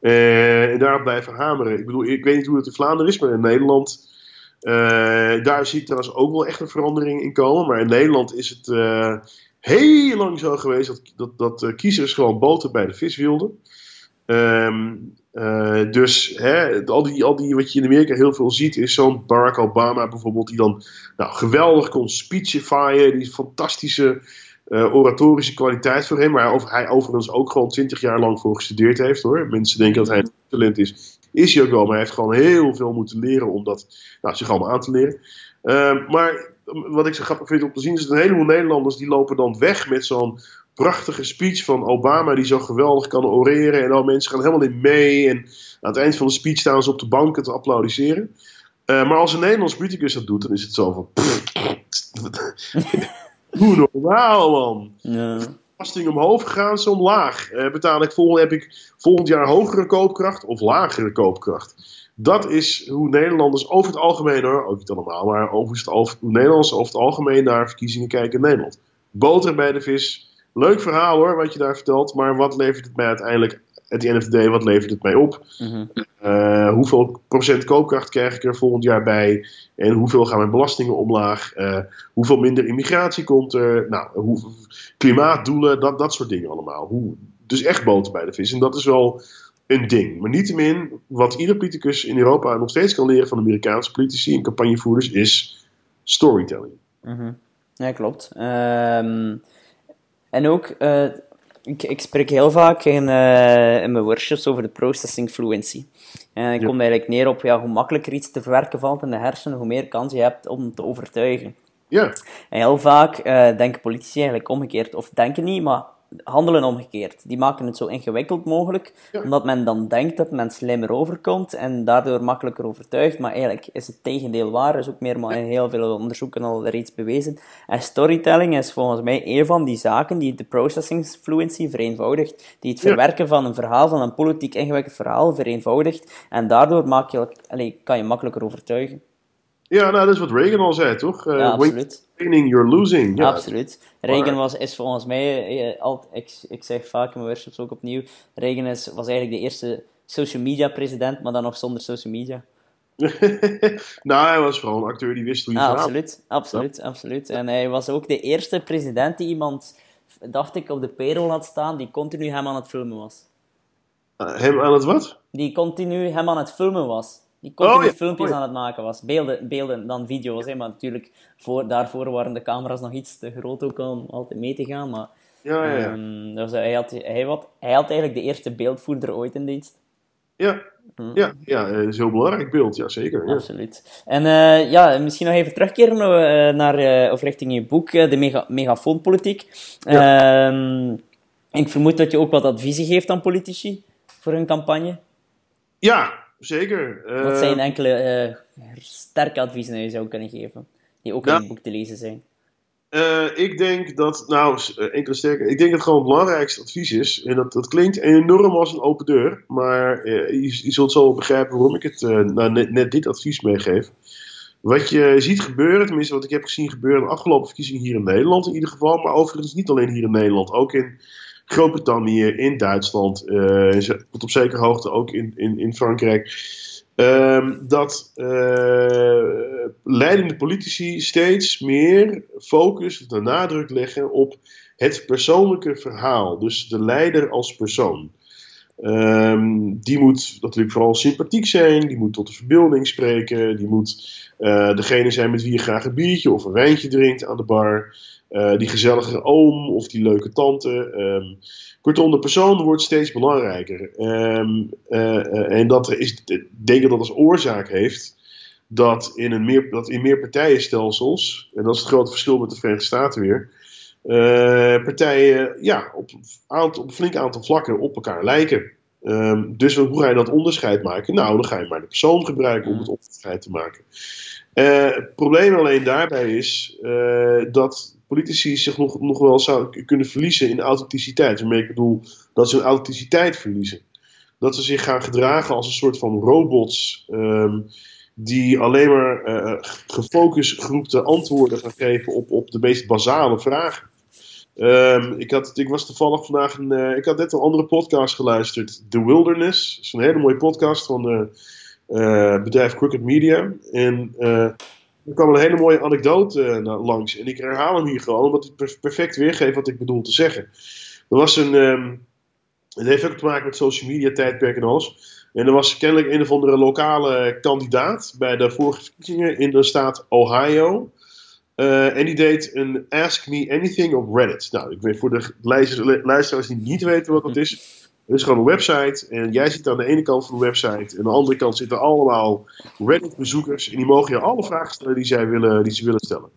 Eh, en daarop blijven hameren. Ik bedoel, ik weet niet hoe het in Vlaanderen is, maar in Nederland. daar zie ik trouwens ook wel echt een verandering in komen. Maar in Nederland is het heel lang zo geweest dat, dat, dat kiezers gewoon boter bij de vis wilden. Ehm, eh, dus hè, al, die, al die, wat je in Amerika heel veel ziet, is zo'n Barack Obama bijvoorbeeld, die dan nou, geweldig kon speechifyen, die fantastische eh, oratorische kwaliteit voor hem, waar over, hij overigens ook gewoon twintig jaar lang voor gestudeerd heeft hoor. Mensen denken dat hij een talent is, is hij ook wel, maar hij heeft gewoon heel veel moeten leren om dat nou, zich allemaal aan te leren. Ehm, maar wat ik zo grappig vind om te zien, is dat een heleboel Nederlanders die lopen dan weg met zo'n prachtige speech van Obama, die zo geweldig kan oreren. En al mensen gaan helemaal in mee. En aan het eind van de speech staan ze op de banken te applaudisseren. Eh, maar als een Nederlands politicus dat doet, dan is het zo van. Hoe normaal, man. Ja. Belasting omhoog gaan ze omlaag. Eh, betaal ik volgend, heb ik volgend jaar hogere koopkracht of lagere koopkracht? Dat is hoe Nederlanders over het algemeen, hoor, ook niet allemaal, maar over het, hoe Nederlanders over het algemeen naar verkiezingen kijken in Nederland. Boter bij de vis. Leuk verhaal hoor, wat je daar vertelt, maar wat levert het mij uiteindelijk, at the end of the day, wat levert het mij op? Mhm. Eh, hoeveel procent koopkracht krijg ik er volgend jaar bij? En hoeveel gaan mijn belastingen omlaag? Eh, hoeveel minder immigratie komt er? Nou, hoe, klimaatdoelen, dat, dat soort dingen allemaal. Hoe, dus echt boter bij de vis. En dat is wel een ding. Maar niettemin, wat ieder politicus in Europa nog steeds kan leren van Amerikaanse politici en campagnevoerders, is storytelling. Mhm. Ja, klopt. Ehm, en ook, eh, ik, ik spreek heel vaak in, eh, in mijn workshops over de processing fluency. En ik Ja. kom eigenlijk neer op ja, hoe makkelijker iets te verwerken valt in de hersenen, hoe meer kans je hebt om te overtuigen. Ja, En heel vaak eh, denken politici eigenlijk omgekeerd, of denken niet, maar handelen omgekeerd. Die maken het zo ingewikkeld mogelijk, Ja. omdat men dan denkt dat men slimmer overkomt en daardoor makkelijker overtuigt. Maar eigenlijk is het tegendeel waar. Is ook meer maar in heel veel onderzoeken al reeds bewezen. En storytelling is volgens mij een van die zaken die de processing fluency vereenvoudigt. Die het Ja. verwerken van een verhaal, van een politiek ingewikkeld verhaal, vereenvoudigt. En daardoor maak je, allee, kan je makkelijker overtuigen. Ja nou, dat is wat Reagan al zei, toch? Eh, Ja, absoluut. winning, you're losing. Ja, Absoluut. Reagan was, is volgens mij, eh, alt, ik, ik zeg vaak in mijn workshops ook opnieuw, Reagan is, was eigenlijk de eerste social media president, maar dan nog zonder social media. nou, hij was vooral een acteur die wist hoe je Ah, absoluut, absoluut, absoluut. En hij was ook de eerste president die iemand, dacht ik, op de payroll had staan, die continu hem aan het filmen was. Eh, hem aan het wat? Die continu hem aan het filmen was. Die continu Oh, ja. filmpjes Oh, ja. aan het maken was. Beelden, beelden dan video's, hè. maar natuurlijk, voor, daarvoor waren de camera's nog iets te groot ook om altijd mee te gaan. Maar Ja, ja, ja. Dus hij, had, hij, had, hij had eigenlijk de eerste beeldvoerder ooit in dienst. Ja, ja, ja, eh, dat is een heel belangrijk beeld, ja zeker. Ja. Absoluut. En eh, ja, misschien nog even terugkeren eh, naar, eh, of richting je boek, eh, de mega, megafoonpolitiek. Ehm, ik vermoed dat je ook wat adviezen geeft aan politici voor hun campagne. Ja, zeker. Eh, Wat zijn enkele eh, sterke adviezen die je zou kunnen geven, die ook in Ja. het boek te lezen zijn? eh, ik denk dat, nou, eh, enkele sterke. Ik denk dat gewoon het belangrijkste advies is. En dat, dat klinkt enorm als een open deur. Maar eh, je, je zult zo begrijpen waarom ik het eh, nou, net, net dit advies meegeef. Wat je ziet gebeuren, tenminste wat ik heb gezien gebeuren in de afgelopen verkiezingen hier in Nederland in ieder geval. Maar overigens niet alleen hier in Nederland. Ook in Groot-Brittannië, in Duitsland. eh, en ze- tot op zekere hoogte ook in, in, in Frankrijk. Ehm, dat eh, leidende politici steeds meer focus, de nadruk leggen op het persoonlijke verhaal. Dus de leider als persoon. Ehm, die moet natuurlijk vooral sympathiek zijn, die moet tot de verbeelding spreken, die moet uh, degene zijn met wie je graag een biertje of een wijntje drinkt aan de bar, uh, die gezellige oom of die leuke tante. Um, kortom, de persoon wordt steeds belangrijker. Um, uh, en dat is, ik denk dat dat als oorzaak heeft dat in, een meer, dat in meer partijenstelsels, en dat is het grote verschil met de Verenigde Staten weer, partijen ja, op, aantal, op een flink aantal vlakken op elkaar lijken. Um, dus hoe ga je dat onderscheid maken? Nou, dan ga je maar de persoon gebruiken om het onderscheid te maken. Uh, het probleem alleen daarbij is uh, dat politici zich nog, nog wel zouden kunnen verliezen in authenticiteit. Waarmee ik bedoel dat ze hun authenticiteit verliezen. Dat ze zich gaan gedragen als een soort van robots. Um, die alleen maar uh, gefocust groepte antwoorden gaan geven op, op de meest basale vragen. Um, ik, had, ik was toevallig vandaag een. Uh, ik had net een andere podcast geluisterd. The Wilderness. Dat is een hele mooie podcast van uh, bedrijf Crooked Media. En er kwam een hele mooie anekdote langs. En ik herhaal hem hier gewoon, omdat het perfect weergeeft wat ik bedoel te zeggen. Er was een. Um, het heeft ook te maken met social media tijdperk en alles. En er was kennelijk een of andere lokale kandidaat bij de vorige verkiezingen in de staat Ohio. Uh, en die deed een Ask Me Anything op Reddit. Nou, ik weet voor de luisteraars die niet weten wat dat is. Het is gewoon een website. En jij zit aan de ene kant van de website. En aan de andere kant zitten allemaal Reddit-bezoekers. En die mogen je alle vragen stellen die, zij willen, die ze willen stellen.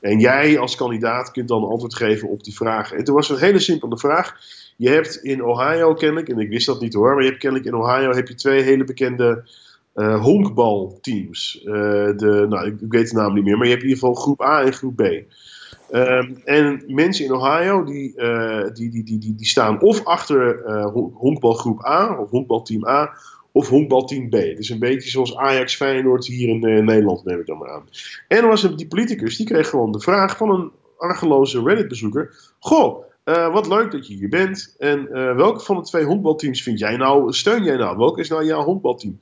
En jij als kandidaat kunt dan antwoord geven op die vragen. En toen was een hele simpele vraag. Je hebt in Ohio kennelijk, en ik wist dat niet hoor, maar je hebt kennelijk in Ohio heb je twee hele bekende uh, honkbalteams. Uh, de, nou, ik, weet de naam niet meer, maar je hebt in ieder geval groep A en groep B. Um, en mensen in Ohio die, uh, die, die, die, die, die staan of achter honkbalgroep A, of honkbalteam A, of honkbalteam B. Het is een beetje zoals Ajax Feyenoord hier in, Nederland, neem ik dan maar aan. En was die politicus, die kreeg gewoon de vraag van een argeloze Reddit-bezoeker: Goh, uh, wat leuk dat je hier bent. En uh, welke van de twee honkbalteams vind jij nou, steun jij nou? Welke is nou jouw honkbalteam?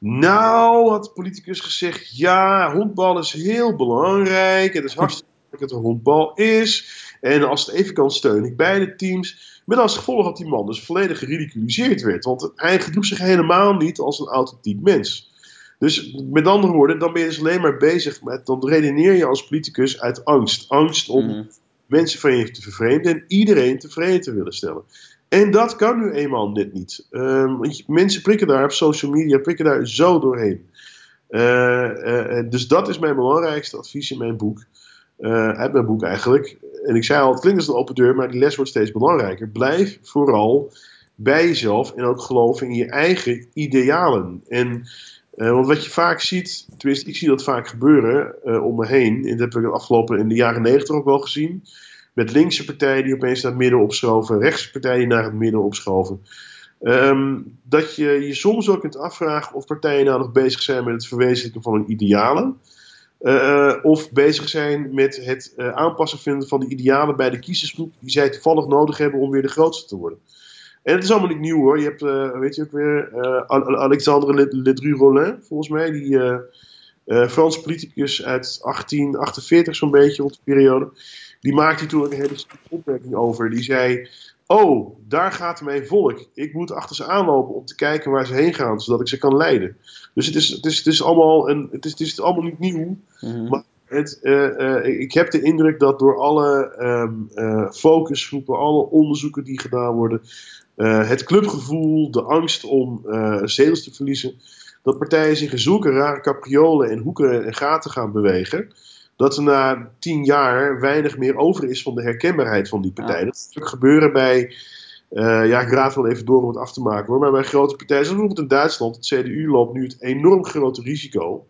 Nou, had de politicus gezegd, ja, honkbal is heel belangrijk. Het is hartstikke belangrijk dat er honkbal is. En als het even kan, steun ik beide teams. Met als gevolg dat die man dus volledig geridiculiseerd werd. Want hij gedroeg zich helemaal niet als een authentiek mens. Dus met andere woorden, dan ben je dus alleen maar bezig met, dan redeneer je als politicus uit angst. Angst om mm mensen van je te vervreemden en iedereen tevreden te willen stellen. En dat kan nu eenmaal net niet. Uh, want mensen prikken daar op social media, prikken daar zo doorheen. Uh, uh, dus dat is mijn belangrijkste advies in mijn boek. uit mijn boek eigenlijk. En ik zei al, het klinkt als een open deur, maar die les wordt steeds belangrijker. Blijf vooral bij jezelf en ook geloven in je eigen idealen. En uh, want wat je vaak ziet, tenminste ik zie dat vaak gebeuren uh, om me heen, en dat heb ik de afgelopen in de jaren negentig ook wel gezien, met linkse partijen die opeens naar het midden opschoven, rechtse partijen die naar het midden opschoven. Um, dat je je soms ook kunt afvragen of partijen nou nog bezig zijn met het verwezenlijken van hun idealen. Uh, of bezig zijn met het aanpassen vinden van de idealen bij de kiezersgroep die zij toevallig nodig hebben om weer de grootste te worden. En het is allemaal niet nieuw hoor. Je hebt, uh, weet je ook weer, uh, Alexandre Ledru-Rollin, volgens mij, die uh, Frans politicus uit 1848 zo'n beetje, rond de periode. Die maakte toen ook een hele opmerking over. Die zei, oh, daar gaat mijn volk. Ik moet achter ze aanlopen om te kijken waar ze heen gaan, zodat ik ze kan leiden. Dus het is, het is, het is, allemaal, een, het is, het is allemaal niet nieuw, mm -hmm. maar het, uh, uh, ik heb de indruk dat door alle um, uh, focusgroepen, alle onderzoeken die gedaan worden, uh, het clubgevoel, de angst om uh, zetels te verliezen. Dat partijen zich in zulke rare capriolen en hoeken en gaten gaan bewegen. Dat er na tien jaar weinig meer over is van de herkenbaarheid van die partijen. Ja. Dat gaat ook gebeuren bij. Uh, ja, ik raad wel even door om het af te maken hoor. Maar bij grote partijen, zoals bijvoorbeeld in Duitsland, het CDU loopt nu het enorm grote risico.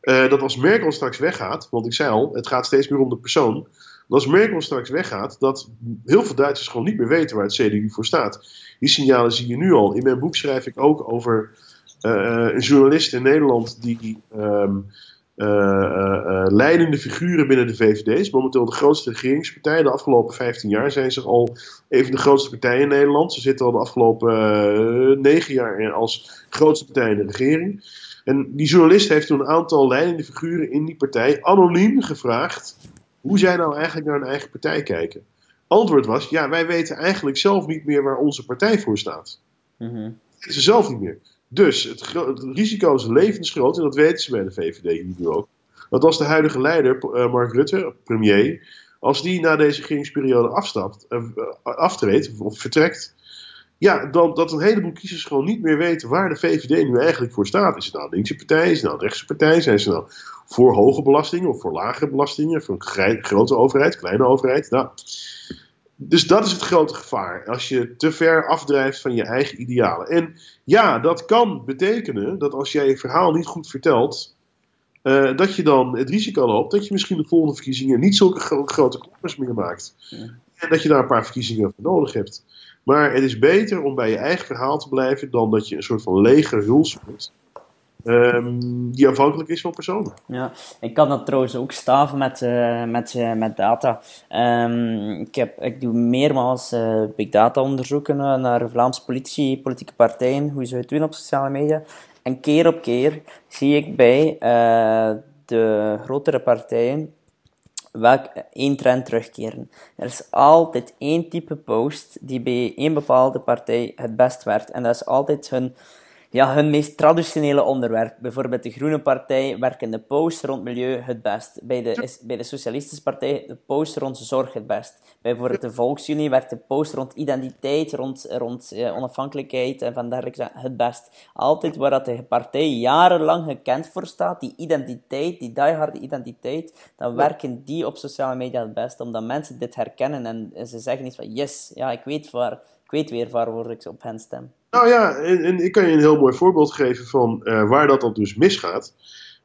dat als Merkel straks weggaat, want ik zei al, het gaat steeds meer om de persoon als Merkel straks weggaat, dat heel veel Duitsers gewoon niet meer weten waar het CDU voor staat. Die signalen zie je nu al. In mijn boek schrijf ik ook over uh, een journalist in Nederland die um, uh, uh, leidende figuren binnen de VVD is. Momenteel de grootste regeringspartij. De afgelopen 15 jaar zijn ze al even de grootste partij in Nederland. Ze zitten al de afgelopen negen jaar als grootste partij in de regering. En die journalist heeft toen een aantal leidende figuren in die partij anoniem gevraagd hoe zij nou eigenlijk naar hun eigen partij kijken. Antwoord was, ja, wij weten eigenlijk zelf niet meer waar onze partij voor staat. Mm -hmm. Dat weten ze zelf niet meer. Dus het, het, risico is levensgroot, en dat weten ze bij de VVD nu ook. Dat als de huidige leider, uh, Mark Rutte, premier, als die na deze regeringsperiode afstapt, uh, aftreedt of vertrekt, ja, dan dat een heleboel kiezers gewoon niet meer weten waar de VVD nu eigenlijk voor staat. Is het nou een linkse partij? Is het nou een rechtse partij? Zijn ze nou voor hoge belastingen of voor lagere belastingen? Voor een grote overheid, kleine overheid? Nou, dus dat is het grote gevaar. Als je te ver afdrijft van je eigen idealen. En ja, dat kan betekenen dat als jij je verhaal niet goed vertelt. Uh, dat je dan het risico loopt dat je misschien de volgende verkiezingen niet zulke gro grote kloppers meer maakt. Ja. En dat je daar een paar verkiezingen voor nodig hebt. Maar het is beter om bij je eigen verhaal te blijven dan dat je een soort van lege huls wordt. Um, die afhankelijk is van personen. Ja, ik kan dat trouwens ook staven met, uh, met, uh, met data. Um, ik, heb, ik doe meermaals uh, big data onderzoeken naar Vlaamse politici, politieke partijen, hoe ze het doen op sociale media. En keer op keer zie ik bij de grotere partijen welk één trend terugkeren. Er is altijd één type post die bij één bepaalde partij het best werkt. En dat is altijd hun ja, hun meest traditionele onderwerp. Bijvoorbeeld de Groene Partij werken de post rond milieu het best. Bij de, bij de Socialistische Partij de post rond zorg het best. Bij bijvoorbeeld de Volksunie werkt de post rond identiteit, rond, rond eh, onafhankelijkheid en van dergelijke het best. Altijd waar dat de partij jarenlang gekend voor staat, die identiteit, die dieharde identiteit, dan werken die op sociale media het best. Omdat mensen dit herkennen en ze zeggen iets van yes, ja, ik weet, waar, ik weet weer waarvoor ik op hen stem. Nou ja, en, ik kan je een heel mooi voorbeeld geven van uh, waar dat dan dus misgaat.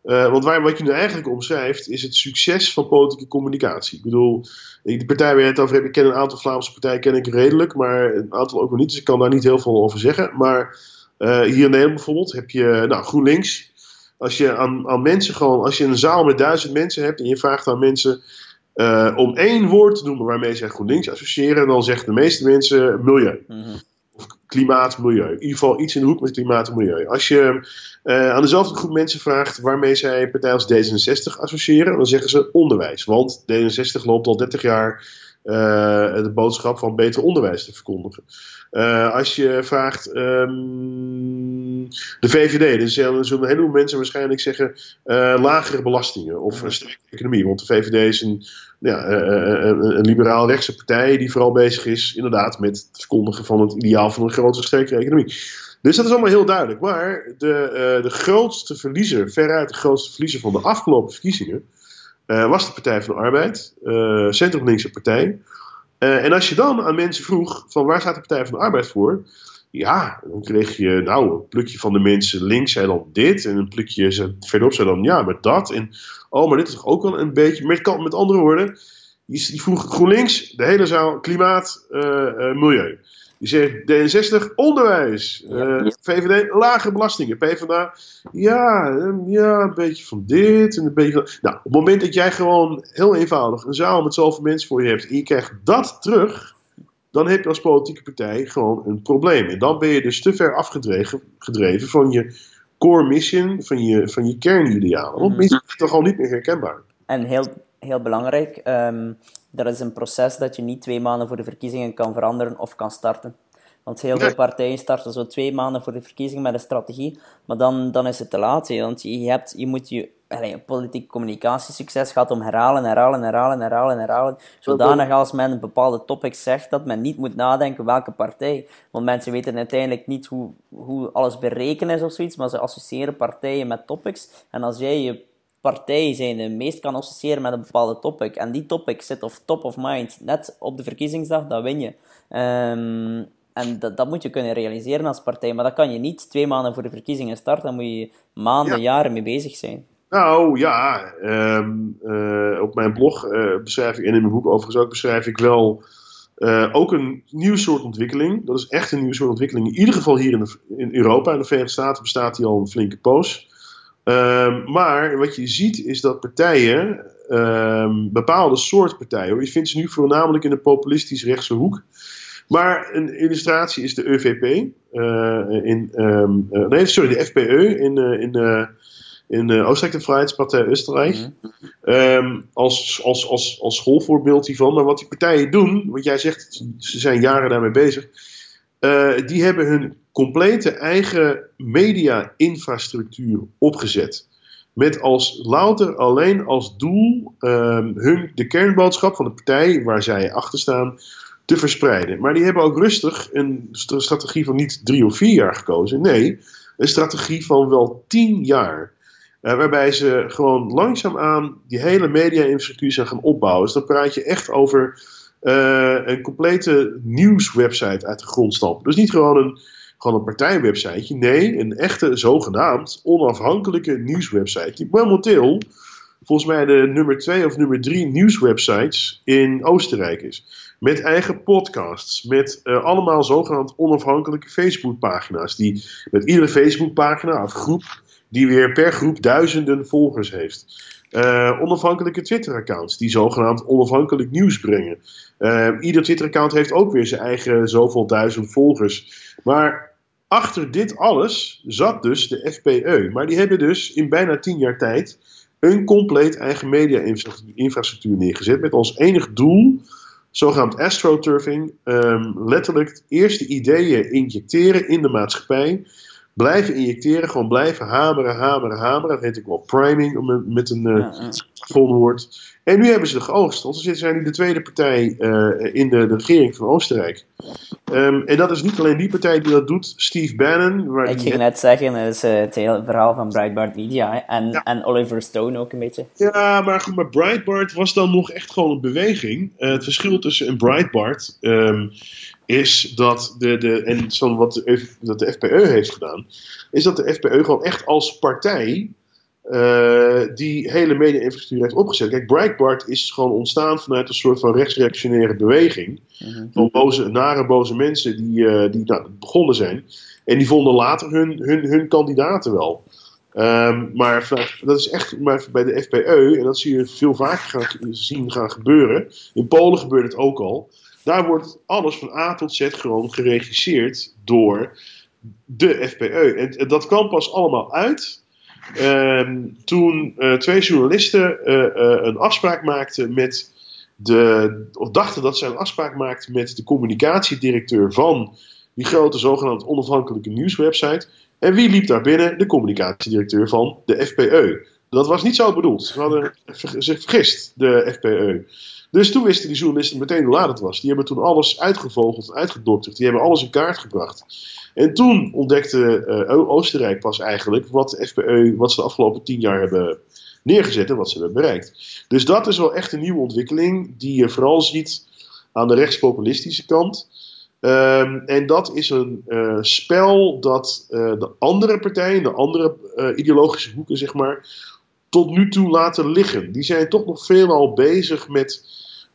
Uh, want waar, wat je nu eigenlijk omschrijft, is het succes van politieke communicatie. Ik bedoel, de partij waar je het over hebt, ik ken een aantal Vlaamse partijen ken ik redelijk, maar een aantal ook nog niet, dus ik kan daar niet heel veel over zeggen. Maar uh, hier in Nederland bijvoorbeeld heb je nou, GroenLinks. Als je aan, mensen gewoon, als je een zaal met duizend mensen hebt en je vraagt aan mensen om één woord te noemen waarmee zij GroenLinks associëren, dan zeggen de meeste mensen milieu. -hmm klimaat, milieu. In ieder geval iets in de hoek met klimaat en milieu. Als je uh, aan dezelfde groep mensen vraagt waarmee zij partij als D66 associëren, dan zeggen ze onderwijs. Want D66 loopt al 30 jaar uh, de boodschap van beter onderwijs te verkondigen. Uh, als je vraagt um, de VVD, dan zullen, zullen een heleboel mensen waarschijnlijk zeggen lagere belastingen of een sterke economie. Want de VVD is een ja, eh, eh, eh, een, een liberaal rechtse partij die vooral bezig is inderdaad met het verkondigen van het ideaal van een grote, sterke economie. Dus dat is allemaal heel duidelijk. Maar de, de grootste verliezer, veruit de grootste verliezer van de afgelopen verkiezingen, was de Partij van de Arbeid, centrum-linkse partij. en als je dan aan mensen vroeg van waar staat de Partij van de Arbeid voor, ja, dan kreeg je, nou, een plukje van de mensen links zei dan dit. En een plukje verderop zei dan, ja, met dat. En, oh, maar dit is toch ook wel een beetje, met, met andere woorden. Die, die vroeg GroenLinks, de hele zaal, klimaat, uh, uh, milieu. Die zegt D66, onderwijs. Uh, VVD, lage belastingen. PvdA, ja, ja, een beetje van dit en een beetje van... Nou, op het moment dat jij gewoon heel eenvoudig een zaal met zoveel mensen voor je hebt... en je krijgt dat terug dan heb je als politieke partij gewoon een probleem. En dan ben je dus te ver afgedreven gedreven van je core mission, van je, van je kernidealen. Want mensen zijn toch gewoon niet meer herkenbaar. En heel, heel belangrijk, um, dat is een proces dat je niet twee maanden voor de verkiezingen kan veranderen of kan starten. Want heel veel partijen starten zo twee maanden voor de verkiezingen met een strategie, maar dan, dan is het te laat. Want je, hebt, je moet je allee, politiek communicatiesucces gaat om herhalen, herhalen, herhalen, herhalen, herhalen. Zodanig als men een bepaalde topic zegt, dat men niet moet nadenken welke partij. Want mensen weten uiteindelijk niet hoe, hoe alles berekenen is of zoiets, maar ze associëren partijen met topics. En als jij je partij zijn de meest kan associëren met een bepaalde topic, en die topic zit of top of mind net op de verkiezingsdag, dan win je. Um, en dat, dat moet je kunnen realiseren als partij. Maar dat kan je niet twee maanden voor de verkiezingen starten. Dan moet je maanden, jaren mee bezig zijn. Nou ja, um, uh, op mijn blog uh, beschrijf ik, en in mijn boek overigens ook, beschrijf ik wel uh, ook een nieuw soort ontwikkeling. Dat is echt een nieuw soort ontwikkeling. In ieder geval hier in, de, in Europa. In de Verenigde Staten bestaat die al een flinke poos. Um, maar wat je ziet is dat partijen, um, bepaalde soort partijen, je vindt ze nu voornamelijk in de populistisch rechtse hoek Maar een illustratie is de EVP. in, ehm, nee, sorry, de FPE in, in in Oostenrijk, de Vrijheidspartij Oostenrijk. Mm als, als, als, als schoolvoorbeeld hiervan. Maar wat die partijen doen, wat jij zegt, ze zijn jaren daarmee bezig. Uh, die hebben hun complete eigen media-infrastructuur opgezet. Met als louter alleen als doel um, hun, de kernboodschap van de partij waar zij achter staan te verspreiden. Maar die hebben ook rustig een strategie van niet drie of vier jaar gekozen. Nee, een strategie van wel tien jaar. Uh, waarbij ze gewoon langzaamaan die hele media-infrastructuur zijn gaan opbouwen. Dus dan praat je echt over uh, een complete nieuwswebsite uit de grond stampen. Dus niet gewoon een, gewoon een partijwebsiteje. Nee, een echte zogenaamd onafhankelijke nieuwswebsite. Die momenteel volgens mij de nummer 2 of nummer 3 nieuwswebsites in Oostenrijk is. Met eigen podcasts, met uh, allemaal zogenaamd onafhankelijke Facebookpagina's. Die met iedere Facebookpagina of groep die weer per groep duizenden volgers heeft. Uh, onafhankelijke Twitter-accounts die zogenaamd onafhankelijk nieuws brengen. Uh, ieder Twitter-account heeft ook weer zijn eigen zoveel duizend volgers. Maar achter dit alles zat dus de FPE. Maar die hebben dus in bijna tien jaar tijd een compleet eigen media-infrastructuur neergezet. Met als enig doel, zogenaamd astroturfing, um, letterlijk eerste ideeën injecteren in de maatschappij blijven injecteren, gewoon blijven hameren, hameren, hameren. Dat heet ik wel priming met een uh, ja, ja. woord. En nu hebben ze de geoogst. Want ze zijn nu de tweede partij uh, in de, de, regering van Oostenrijk. Um, en dat is niet alleen die partij die dat doet, Steve Bannon. Waar ik ging net zeggen, dat is uh, het hele verhaal van Breitbart Media. En, ja. en Oliver Stone ook een beetje. Ja, maar, maar Breitbart was dan nog echt gewoon een beweging. het verschil tussen een Breitbart um, is dat de, de en zo wat de, dat de FPE heeft gedaan, is dat de FPE gewoon echt als partij uh, die hele media-infrastructuur heeft opgezet. Kijk, Breitbart is gewoon ontstaan vanuit een soort van rechtsreactionaire beweging. Mm-hmm. Van boze, nare, boze mensen die, uh, die nou, begonnen zijn. En die vonden later hun, hun, hun kandidaten wel. Um, maar dat is echt maar bij de FPE, en dat zie je veel vaker gaan, zien gaan gebeuren. In Polen gebeurt het ook al. Daar wordt alles van A tot Z gewoon geregisseerd door de FPE. En, dat kwam pas allemaal uit ehm, toen uh, twee journalisten uh, uh, een afspraak maakten met de. of dachten dat ze een afspraak maakten met de communicatiedirecteur van die grote zogenaamde onafhankelijke nieuwswebsite. En wie liep daar binnen? De communicatiedirecteur van de FPE. Dat was niet zo bedoeld. Ze hadden zich vergist, de FPE. Dus toen wisten die journalisten meteen hoe laat het was. Die hebben toen alles uitgevogeld, uitgedokterd. Die hebben alles in kaart gebracht. En toen ontdekte uh, Oostenrijk pas eigenlijk wat de FPE, wat ze de afgelopen tien jaar hebben neergezet en wat ze hebben bereikt. Dus dat is wel echt een nieuwe ontwikkeling die je vooral ziet aan de rechtspopulistische kant. Um, en dat is een uh, spel dat uh, de andere partijen, de andere ideologische hoeken, zeg maar, tot nu toe laten liggen. Die zijn toch nog veelal bezig met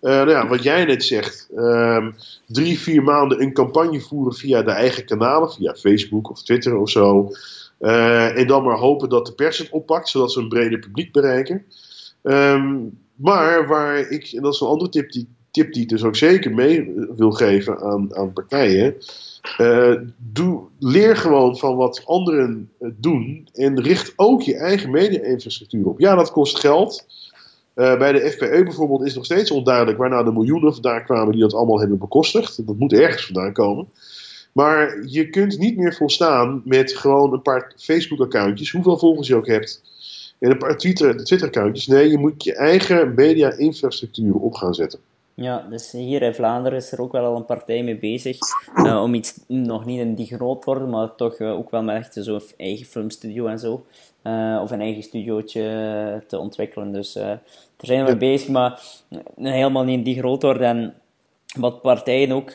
uh, nou ja, wat jij net zegt, um, drie, vier maanden een campagne voeren via de eigen kanalen, via Facebook of Twitter of zo. Uh, en dan maar hopen dat de pers het oppakt, zodat ze een breder publiek bereiken. Um, maar waar ik, en dat is een andere tip die, tip die ik dus ook zeker mee wil geven aan, aan partijen. Uh, doe, leer gewoon van wat anderen doen en richt ook je eigen media-infrastructuur op. Ja, dat kost geld. Uh, bij de FPE bijvoorbeeld is nog steeds onduidelijk waar nou de miljoenen vandaan kwamen die dat allemaal hebben bekostigd. Dat moet ergens vandaan komen. Maar je kunt niet meer volstaan met gewoon een paar Facebook-accountjes, hoeveel volgers je ook hebt, en een paar Twitter-accountjes. nee, je moet je eigen media-infrastructuur op gaan zetten. Ja, dus hier in Vlaanderen is er ook wel al een partij mee bezig uh, om iets, nog niet in die groot worden, maar toch uh, ook wel met echt zo'n eigen filmstudio en zo. Uh, of een eigen studiootje te ontwikkelen. Dus daar zijn we mee bezig, maar helemaal niet in die groot worden. En wat partijen ook uh,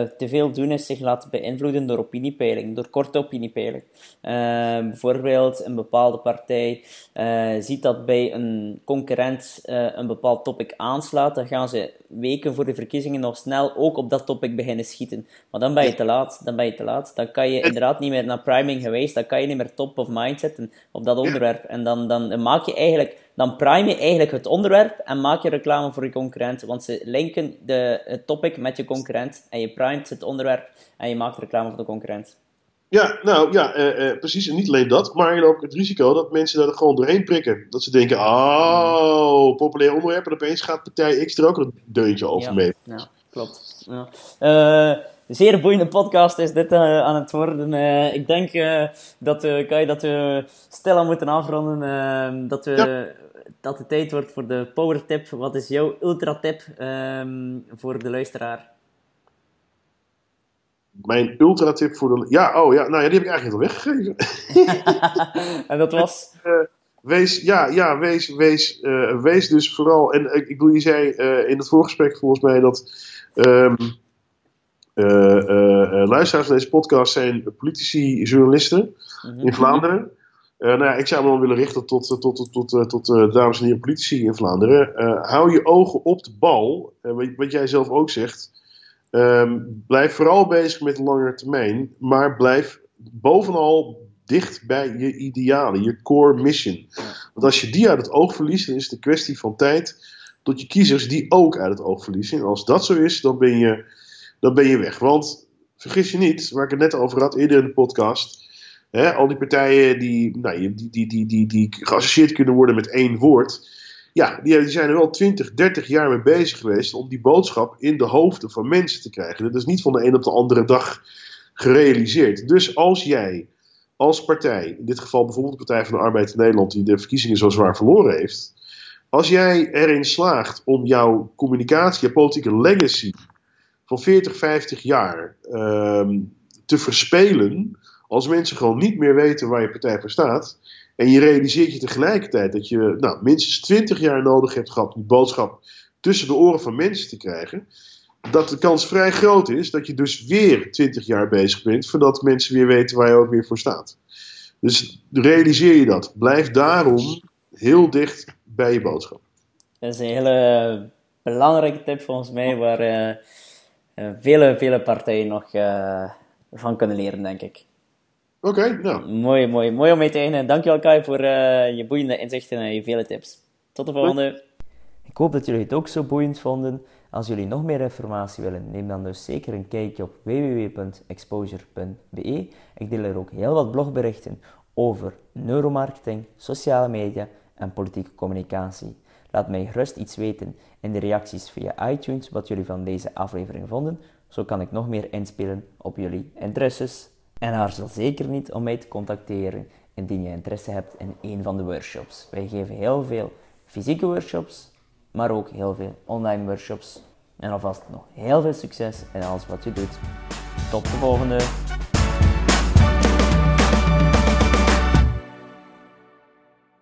te veel doen, is zich laten beïnvloeden door opiniepeiling, door korte opiniepeiling. Uh, bijvoorbeeld, een bepaalde partij uh, ziet dat bij een concurrent een bepaald topic aanslaat, dan gaan ze weken voor de verkiezingen nog snel ook op dat topic beginnen schieten. Maar dan ben je te laat, dan ben je te laat. Dan kan je inderdaad niet meer naar priming geweest, dan kan je niet meer top of mind zetten op dat onderwerp. En dan, dan maak je eigenlijk dan prime je eigenlijk het onderwerp en maak je reclame voor je concurrent. Want ze linken de, het topic met je concurrent en je primet het onderwerp en je maakt reclame voor de concurrent. Ja, nou ja, eh, eh, precies. En niet alleen dat, maar ook het risico dat mensen daar gewoon doorheen prikken. Dat ze denken, oh, populair onderwerp en opeens gaat partij X er ook een deuntje over ja, mee. Ja, klopt. Ja. Eh, zeer boeiende podcast is dit uh, aan het worden. Uh, ik denk uh, dat, uh, Kai, dat we stilaan moeten afronden. Ehm, dat, we, ja. dat het tijd wordt voor de power tip. Wat is jouw ultra tip um, voor de luisteraar? Mijn ultra tip voor de. Ja, oh ja, nou ja, die heb ik eigenlijk al weggegeven. en dat was? wees, ja, ja, wees, wees, wees dus vooral. En ik bedoel, je zei in het voorgesprek volgens mij dat. Um, uh, luisteraars van deze podcast zijn politici, journalisten mm -hmm. in Vlaanderen. nou ja, ik zou me dan willen richten tot, tot, tot, tot, tot dames en heren politici in Vlaanderen. hou je ogen op de bal. Wat, wat, jij zelf ook zegt. Um, blijf vooral bezig met de langere termijn. Maar blijf bovenal dicht bij je idealen, je core mission. Want als je die uit het oog verliest, dan is het een kwestie van tijd tot je kiezers die ook uit het oog verliezen. En als dat zo is, dan ben je dan ben je weg. Want vergis je niet, waar ik het net over had eerder in de podcast. Hè, al die partijen die, nou, die, die, die, die, die geassocieerd kunnen worden met één woord. Ja, die, zijn er wel 20, 30 jaar mee bezig geweest om die boodschap in de hoofden van mensen te krijgen. Dat is niet van de een op de andere dag gerealiseerd. Dus als jij als partij, in dit geval bijvoorbeeld de Partij van de Arbeid in Nederland, die de verkiezingen zo zwaar verloren heeft. Als jij erin slaagt om jouw communicatie, je politieke legacy van 40, 50 jaar um, te verspelen. Als mensen gewoon niet meer weten waar je partij voor staat. En je realiseert je tegelijkertijd dat je nou, minstens 20 jaar nodig hebt gehad om die boodschap tussen de oren van mensen te krijgen. Dat de kans vrij groot is dat je dus weer 20 jaar bezig bent voordat mensen weer weten waar je ook weer voor staat. Dus realiseer je dat. Blijf daarom heel dicht bij je boodschap. Dat is een hele belangrijke tip volgens mij, waar uh, vele, vele partijen nog uh, van kunnen leren, denk ik. Oké, okay, nou. Mooi, mooi, mooi om mee te eindigen. Dankjewel Kai voor uh, je boeiende inzichten en je vele tips. Tot de volgende. Ik hoop dat jullie het ook zo boeiend vonden. Als jullie nog meer informatie willen, neem dan dus zeker een kijkje op www.exposure.be. Ik deel er ook heel wat blogberichten over neuromarketing, sociale media en politieke communicatie. Laat mij gerust iets weten in de reacties via iTunes wat jullie van deze aflevering vonden. Zo kan ik nog meer inspelen op jullie interesses. En aarzel zeker niet om mij te contacteren indien je interesse hebt in een van de workshops. Wij geven heel veel fysieke workshops, maar ook heel veel online workshops. En alvast nog heel veel succes in alles wat je doet. Tot de volgende!